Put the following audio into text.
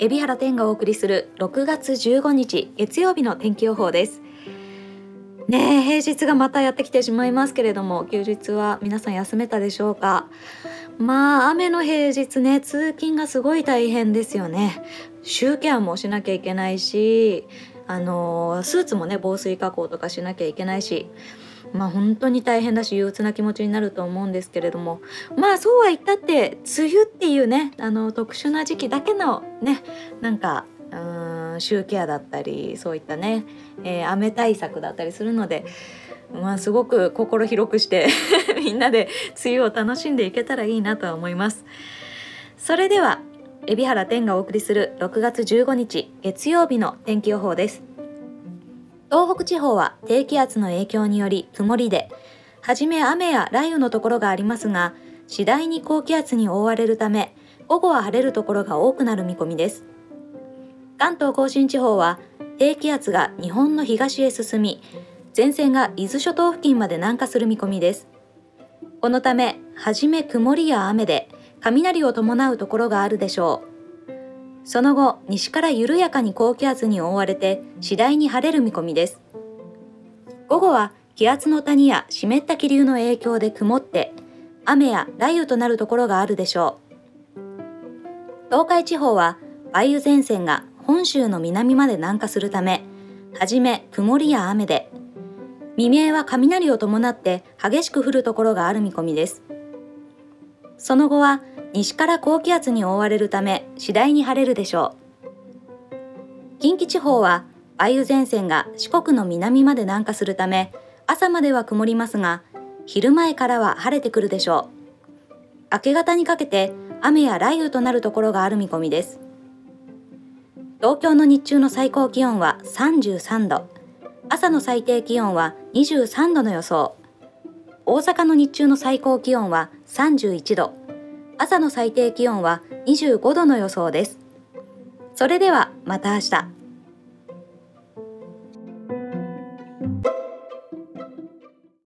海老原天がお送りする6月15日月曜日の天気予報です。ねえ平日がまたやってきてしまいますけれども休日は皆さん休めたでしょうか？まあ雨の平日ね通勤がすごい大変ですよね。シューケアもしなきゃいけないしあのスーツもね防水加工とかしなきゃいけないしまあ本当に大変だし憂鬱な気持ちになると思うんですけれどもまあそうは言ったって梅雨っていうねあの特殊な時期だけのねなんかうんシューケアだったりそういったね、えー、雨対策だったりするので。まあすごく心広くして みんなで梅雨を楽しんでいけたらいいなと思いますそれでは海老原天がお送りする6月15日月曜日の天気予報です東北地方は低気圧の影響により曇りで、はじめ雨や雷雨のところがありますが、次第に高気圧に覆われるため、午後は晴れるところが多くなる見込みです。関東甲信地方は低気圧が日本の東へ進み、前線が伊豆諸島付近まで南下する見込みです。このため、はじめ曇りや雨で、雷を伴うところがあるでしょう。その後、西から緩やかに高気圧に覆われて次第に晴れる見込みです。午後は気圧の谷や湿った気流の影響で曇って雨や雷雨となるところがあるでしょう。東海地方は梅雨前線が本州の南まで南下するため、はじめ曇りや雨で、未明は雷を伴って激しく降るところがある見込みです。その後は西から高気圧に覆われるため次第に晴れるでしょう近畿地方は梅雨前線が四国の南まで南下するため朝までは曇りますが昼前からは晴れてくるでしょう。明け方にかけて雨や雷雨となるところがある見込みです。東京の日中の最高気温は33度朝の最低気温は23度の予想。大阪の日中の最高気温は31度朝の最低気温は25度の予想です。それではまた明日。